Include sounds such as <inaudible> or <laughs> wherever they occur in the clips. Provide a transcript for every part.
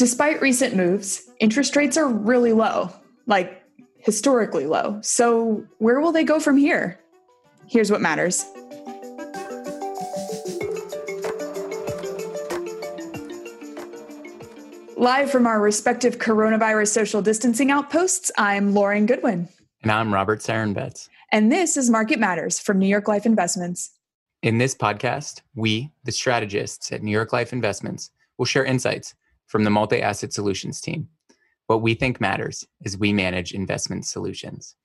Despite recent moves, interest rates are really low, like historically low. So, where will they go from here? Here's what matters. Live from our respective coronavirus social distancing outposts, I'm Lauren Goodwin. And I'm Robert Sarenbetz. And this is Market Matters from New York Life Investments. In this podcast, we, the strategists at New York Life Investments, will share insights from the multi asset solutions team. What we think matters is we manage investment solutions.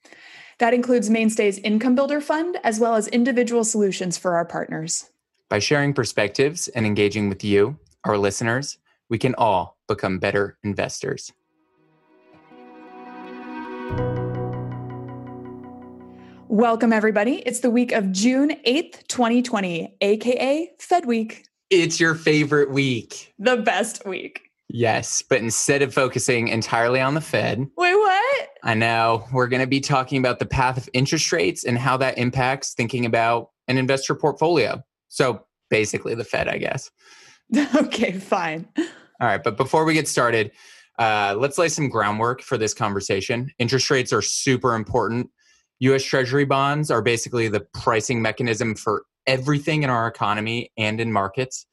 That includes Mainstay's Income Builder Fund, as well as individual solutions for our partners. By sharing perspectives and engaging with you, our listeners, we can all become better investors. Welcome, everybody. It's the week of June 8th, 2020, AKA Fed Week. It's your favorite week. The best week. Yes, but instead of focusing entirely on the Fed, wait, what? I know we're going to be talking about the path of interest rates and how that impacts thinking about an investor portfolio. So basically, the Fed, I guess. <laughs> okay, fine. All right, but before we get started, uh, let's lay some groundwork for this conversation. Interest rates are super important. US Treasury bonds are basically the pricing mechanism for everything in our economy and in markets.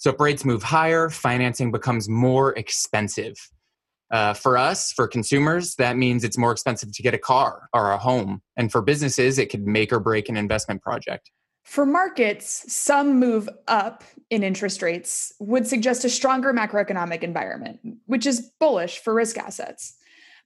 So if rates move higher, financing becomes more expensive. Uh, for us, for consumers, that means it's more expensive to get a car or a home. And for businesses, it could make or break an investment project. For markets, some move up in interest rates would suggest a stronger macroeconomic environment, which is bullish for risk assets.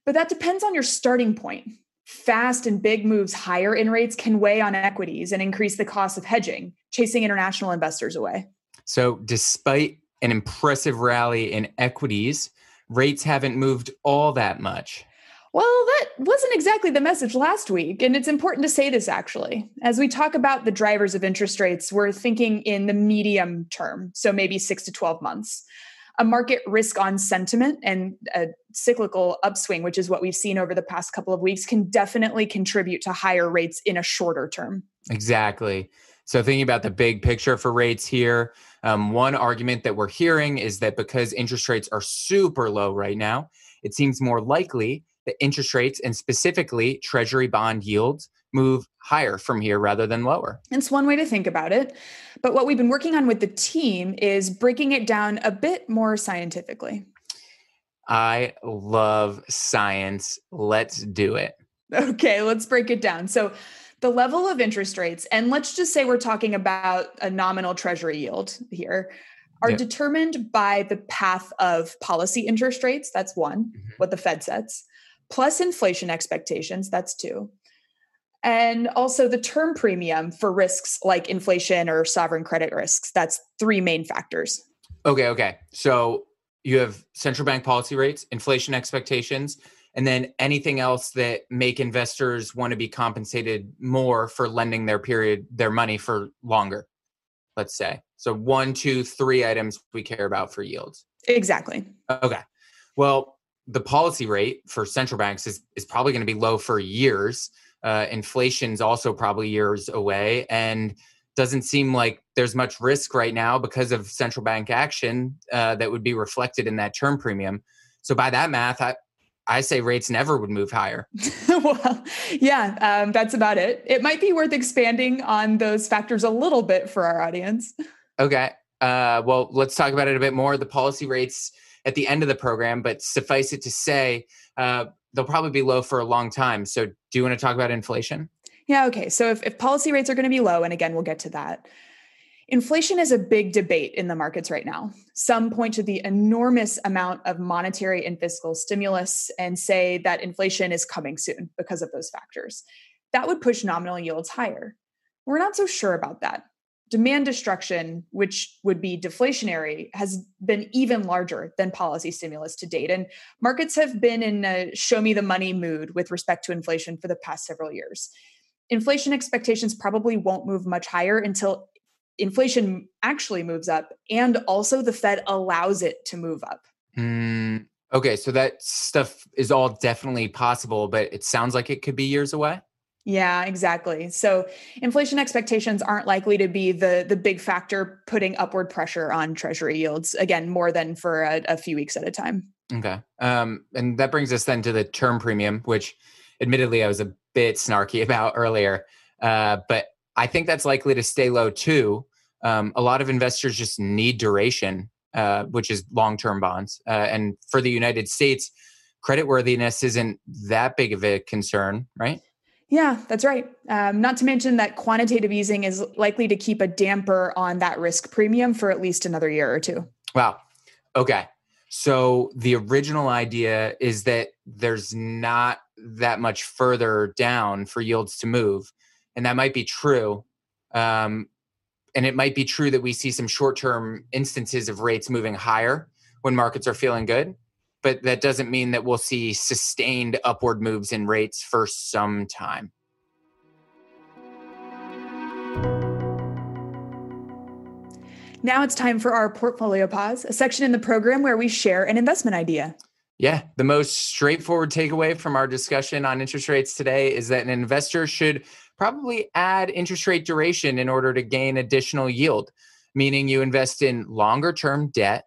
But that depends on your starting point. Fast and big moves higher in rates can weigh on equities and increase the cost of hedging, chasing international investors away. So, despite an impressive rally in equities, rates haven't moved all that much. Well, that wasn't exactly the message last week. And it's important to say this actually. As we talk about the drivers of interest rates, we're thinking in the medium term, so maybe six to 12 months. A market risk on sentiment and a cyclical upswing, which is what we've seen over the past couple of weeks, can definitely contribute to higher rates in a shorter term. Exactly. So, thinking about the big picture for rates here, um, one argument that we're hearing is that because interest rates are super low right now, it seems more likely that interest rates and specifically treasury bond yields move higher from here rather than lower. It's one way to think about it. But what we've been working on with the team is breaking it down a bit more scientifically. I love science. Let's do it. Okay, let's break it down. So, the level of interest rates, and let's just say we're talking about a nominal treasury yield here, are yep. determined by the path of policy interest rates. That's one, mm-hmm. what the Fed sets, plus inflation expectations. That's two. And also the term premium for risks like inflation or sovereign credit risks. That's three main factors. Okay, okay. So you have central bank policy rates, inflation expectations, and then anything else that make investors want to be compensated more for lending their period their money for longer let's say. So one two three items we care about for yields. Exactly. Okay. Well the policy rate for central banks is, is probably going to be low for years. Uh, inflation's also probably years away and doesn't seem like there's much risk right now because of central bank action uh, that would be reflected in that term premium. So by that math I, I say rates never would move higher. <laughs> well, yeah, um, that's about it. It might be worth expanding on those factors a little bit for our audience. Okay. Uh, well, let's talk about it a bit more. The policy rates at the end of the program, but suffice it to say, uh, they'll probably be low for a long time. So, do you want to talk about inflation? Yeah. Okay. So, if, if policy rates are going to be low, and again, we'll get to that. Inflation is a big debate in the markets right now. Some point to the enormous amount of monetary and fiscal stimulus and say that inflation is coming soon because of those factors. That would push nominal yields higher. We're not so sure about that. Demand destruction, which would be deflationary, has been even larger than policy stimulus to date. And markets have been in a show me the money mood with respect to inflation for the past several years. Inflation expectations probably won't move much higher until inflation actually moves up and also the Fed allows it to move up. Mm, okay, so that stuff is all definitely possible, but it sounds like it could be years away. Yeah, exactly. So inflation expectations aren't likely to be the the big factor putting upward pressure on treasury yields again more than for a, a few weeks at a time. Okay. Um, and that brings us then to the term premium, which admittedly I was a bit snarky <laughs> about earlier. Uh, but I think that's likely to stay low too. Um, a lot of investors just need duration, uh, which is long term bonds. Uh, and for the United States, creditworthiness isn't that big of a concern, right? Yeah, that's right. Um, not to mention that quantitative easing is likely to keep a damper on that risk premium for at least another year or two. Wow. Okay. So the original idea is that there's not that much further down for yields to move. And that might be true. Um, and it might be true that we see some short term instances of rates moving higher when markets are feeling good but that doesn't mean that we'll see sustained upward moves in rates for some time. Now it's time for our portfolio pause, a section in the program where we share an investment idea. Yeah, the most straightforward takeaway from our discussion on interest rates today is that an investor should probably add interest rate duration in order to gain additional yield, meaning you invest in longer term debt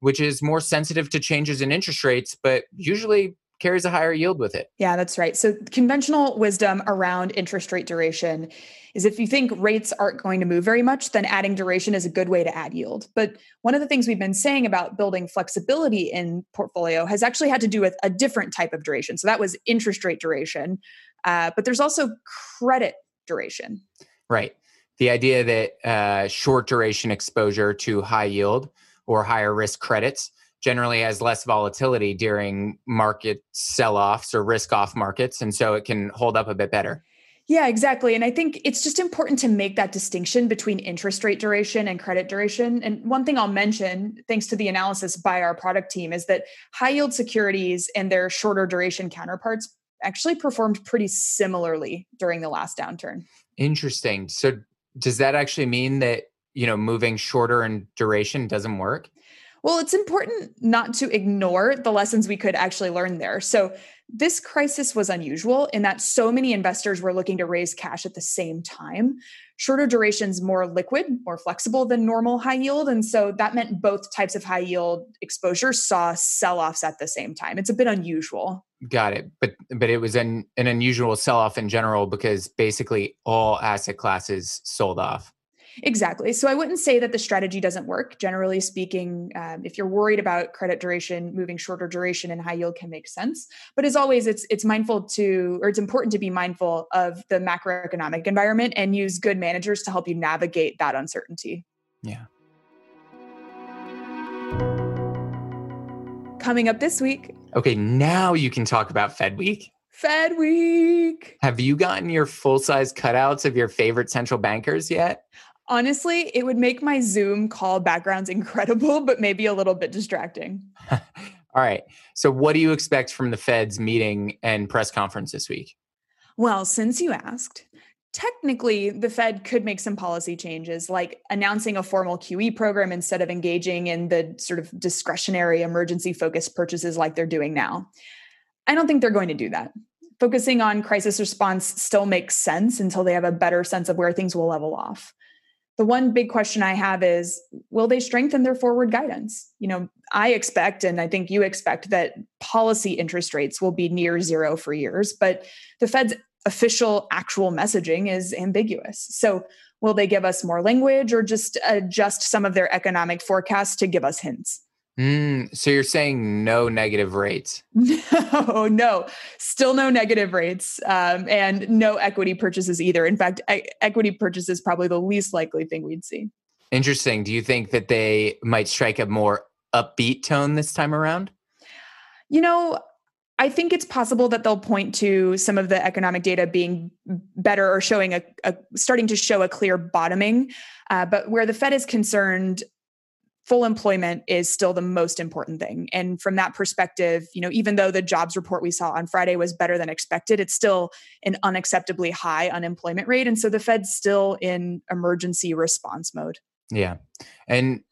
which is more sensitive to changes in interest rates, but usually carries a higher yield with it. Yeah, that's right. So, conventional wisdom around interest rate duration is if you think rates aren't going to move very much, then adding duration is a good way to add yield. But one of the things we've been saying about building flexibility in portfolio has actually had to do with a different type of duration. So, that was interest rate duration. Uh, but there's also credit duration. Right. The idea that uh, short duration exposure to high yield or higher risk credits generally has less volatility during market sell offs or risk off markets. And so it can hold up a bit better. Yeah, exactly. And I think it's just important to make that distinction between interest rate duration and credit duration. And one thing I'll mention, thanks to the analysis by our product team, is that high yield securities and their shorter duration counterparts actually performed pretty similarly during the last downturn. Interesting. So, does that actually mean that you know moving shorter in duration doesn't work well it's important not to ignore the lessons we could actually learn there. So this crisis was unusual in that so many investors were looking to raise cash at the same time. Shorter durations more liquid more flexible than normal high yield. And so that meant both types of high yield exposure saw sell-offs at the same time. It's a bit unusual. Got it. But but it was an, an unusual sell-off in general because basically all asset classes sold off Exactly. So I wouldn't say that the strategy doesn't work. Generally speaking, um, if you're worried about credit duration, moving shorter duration and high yield can make sense. But as always, it's it's mindful to or it's important to be mindful of the macroeconomic environment and use good managers to help you navigate that uncertainty. Yeah. Coming up this week. Okay, now you can talk about Fed Week. Fed Week. Have you gotten your full size cutouts of your favorite central bankers yet? Honestly, it would make my Zoom call backgrounds incredible, but maybe a little bit distracting. <laughs> All right. So, what do you expect from the Fed's meeting and press conference this week? Well, since you asked, technically the Fed could make some policy changes, like announcing a formal QE program instead of engaging in the sort of discretionary emergency focused purchases like they're doing now. I don't think they're going to do that. Focusing on crisis response still makes sense until they have a better sense of where things will level off the one big question I have is will they strengthen their forward guidance? You know, I expect, and I think you expect, that policy interest rates will be near zero for years, but the Fed's official actual messaging is ambiguous. So, will they give us more language or just adjust some of their economic forecasts to give us hints? Mm, so you're saying no negative rates? <laughs> No, no, still no negative rates, um, and no equity purchases either. In fact, e- equity purchase is probably the least likely thing we'd see. Interesting. Do you think that they might strike a more upbeat tone this time around? You know, I think it's possible that they'll point to some of the economic data being better or showing a, a starting to show a clear bottoming. Uh, but where the Fed is concerned, full employment is still the most important thing. And from that perspective you know even though the jobs report we saw on friday was better than expected it's still an unacceptably high unemployment rate. And so the fed's still in emergency response mode. Yeah. And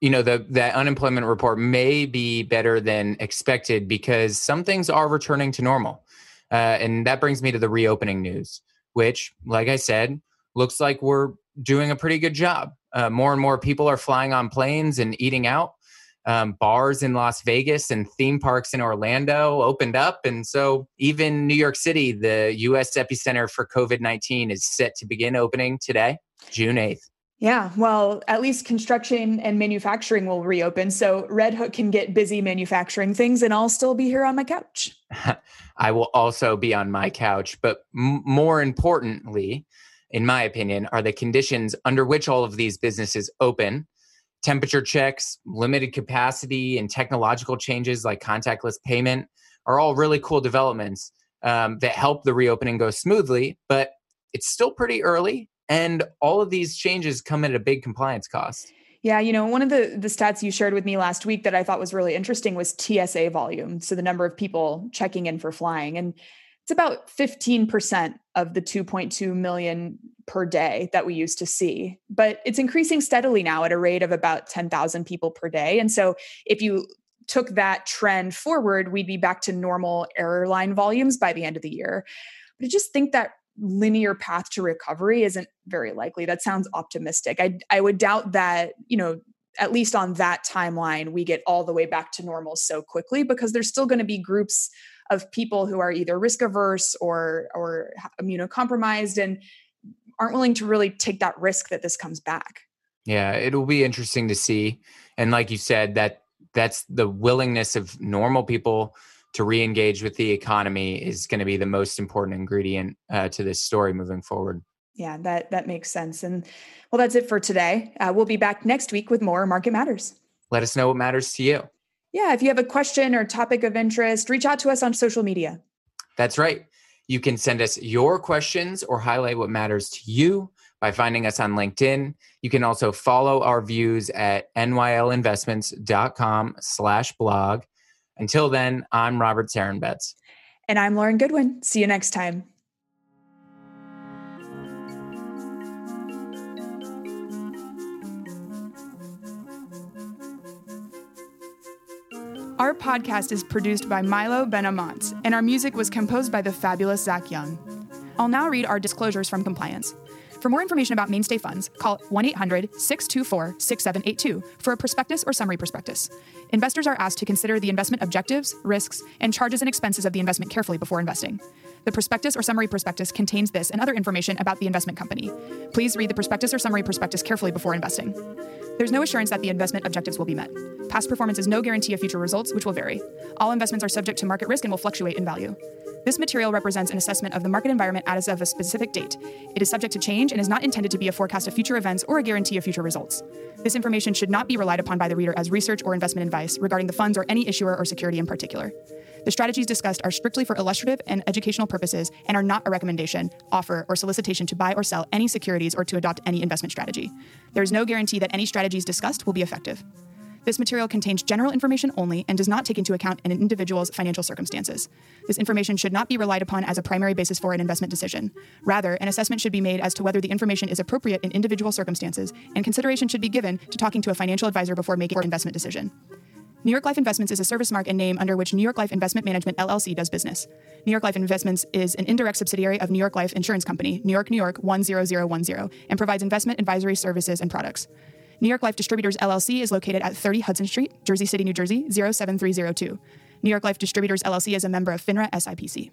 you know the that unemployment report may be better than expected because some things are returning to normal. Uh, and that brings me to the reopening news which, like I said, looks like we're doing a pretty good job. Uh, more and more people are flying on planes and eating out. Um, bars in Las Vegas and theme parks in Orlando opened up. And so, even New York City, the US epicenter for COVID 19, is set to begin opening today, June 8th. Yeah, well, at least construction and manufacturing will reopen. So Red Hook can get busy manufacturing things, and I'll still be here on my couch. <laughs> I will also be on my couch. But m- more importantly, in my opinion, are the conditions under which all of these businesses open. Temperature checks, limited capacity, and technological changes like contactless payment are all really cool developments um, that help the reopening go smoothly. But it's still pretty early and all of these changes come at a big compliance cost. Yeah, you know, one of the the stats you shared with me last week that I thought was really interesting was TSA volume, so the number of people checking in for flying and it's about 15% of the 2.2 million per day that we used to see. But it's increasing steadily now at a rate of about 10,000 people per day. And so if you took that trend forward, we'd be back to normal airline volumes by the end of the year. But I just think that linear path to recovery isn't very likely. That sounds optimistic. I I would doubt that, you know, at least on that timeline we get all the way back to normal so quickly because there's still going to be groups of people who are either risk averse or or immunocompromised and aren't willing to really take that risk that this comes back. Yeah, it'll be interesting to see. And like you said, that that's the willingness of normal people to re-engage with the economy is going to be the most important ingredient uh, to this story moving forward. Yeah that that makes sense. And well that's it for today. Uh, we'll be back next week with more market matters. Let us know what matters to you yeah if you have a question or topic of interest reach out to us on social media that's right you can send us your questions or highlight what matters to you by finding us on linkedin you can also follow our views at nylinvestments.com slash blog until then, I'm Robert Sarenbetz. And I'm Lauren Goodwin. See you next time. Our podcast is produced by Milo Benamont, and our music was composed by the fabulous Zach Young. I'll now read our disclosures from compliance. For more information about mainstay funds, call 1 800 624 6782 for a prospectus or summary prospectus. Investors are asked to consider the investment objectives, risks, and charges and expenses of the investment carefully before investing. The prospectus or summary prospectus contains this and other information about the investment company. Please read the prospectus or summary prospectus carefully before investing. There's no assurance that the investment objectives will be met. Past performance is no guarantee of future results, which will vary. All investments are subject to market risk and will fluctuate in value. This material represents an assessment of the market environment as of a specific date. It is subject to change and is not intended to be a forecast of future events or a guarantee of future results. This information should not be relied upon by the reader as research or investment advice regarding the funds or any issuer or security in particular. The strategies discussed are strictly for illustrative and educational purposes and are not a recommendation, offer, or solicitation to buy or sell any securities or to adopt any investment strategy. There is no guarantee that any strategies discussed will be effective. This material contains general information only and does not take into account an individual's financial circumstances. This information should not be relied upon as a primary basis for an investment decision. Rather, an assessment should be made as to whether the information is appropriate in individual circumstances, and consideration should be given to talking to a financial advisor before making an investment decision. New York Life Investments is a service mark and name under which New York Life Investment Management LLC does business. New York Life Investments is an indirect subsidiary of New York Life Insurance Company, New York, New York 10010, and provides investment advisory services and products. New York Life Distributors LLC is located at 30 Hudson Street, Jersey City, New Jersey 07302. New York Life Distributors LLC is a member of FINRA SIPC.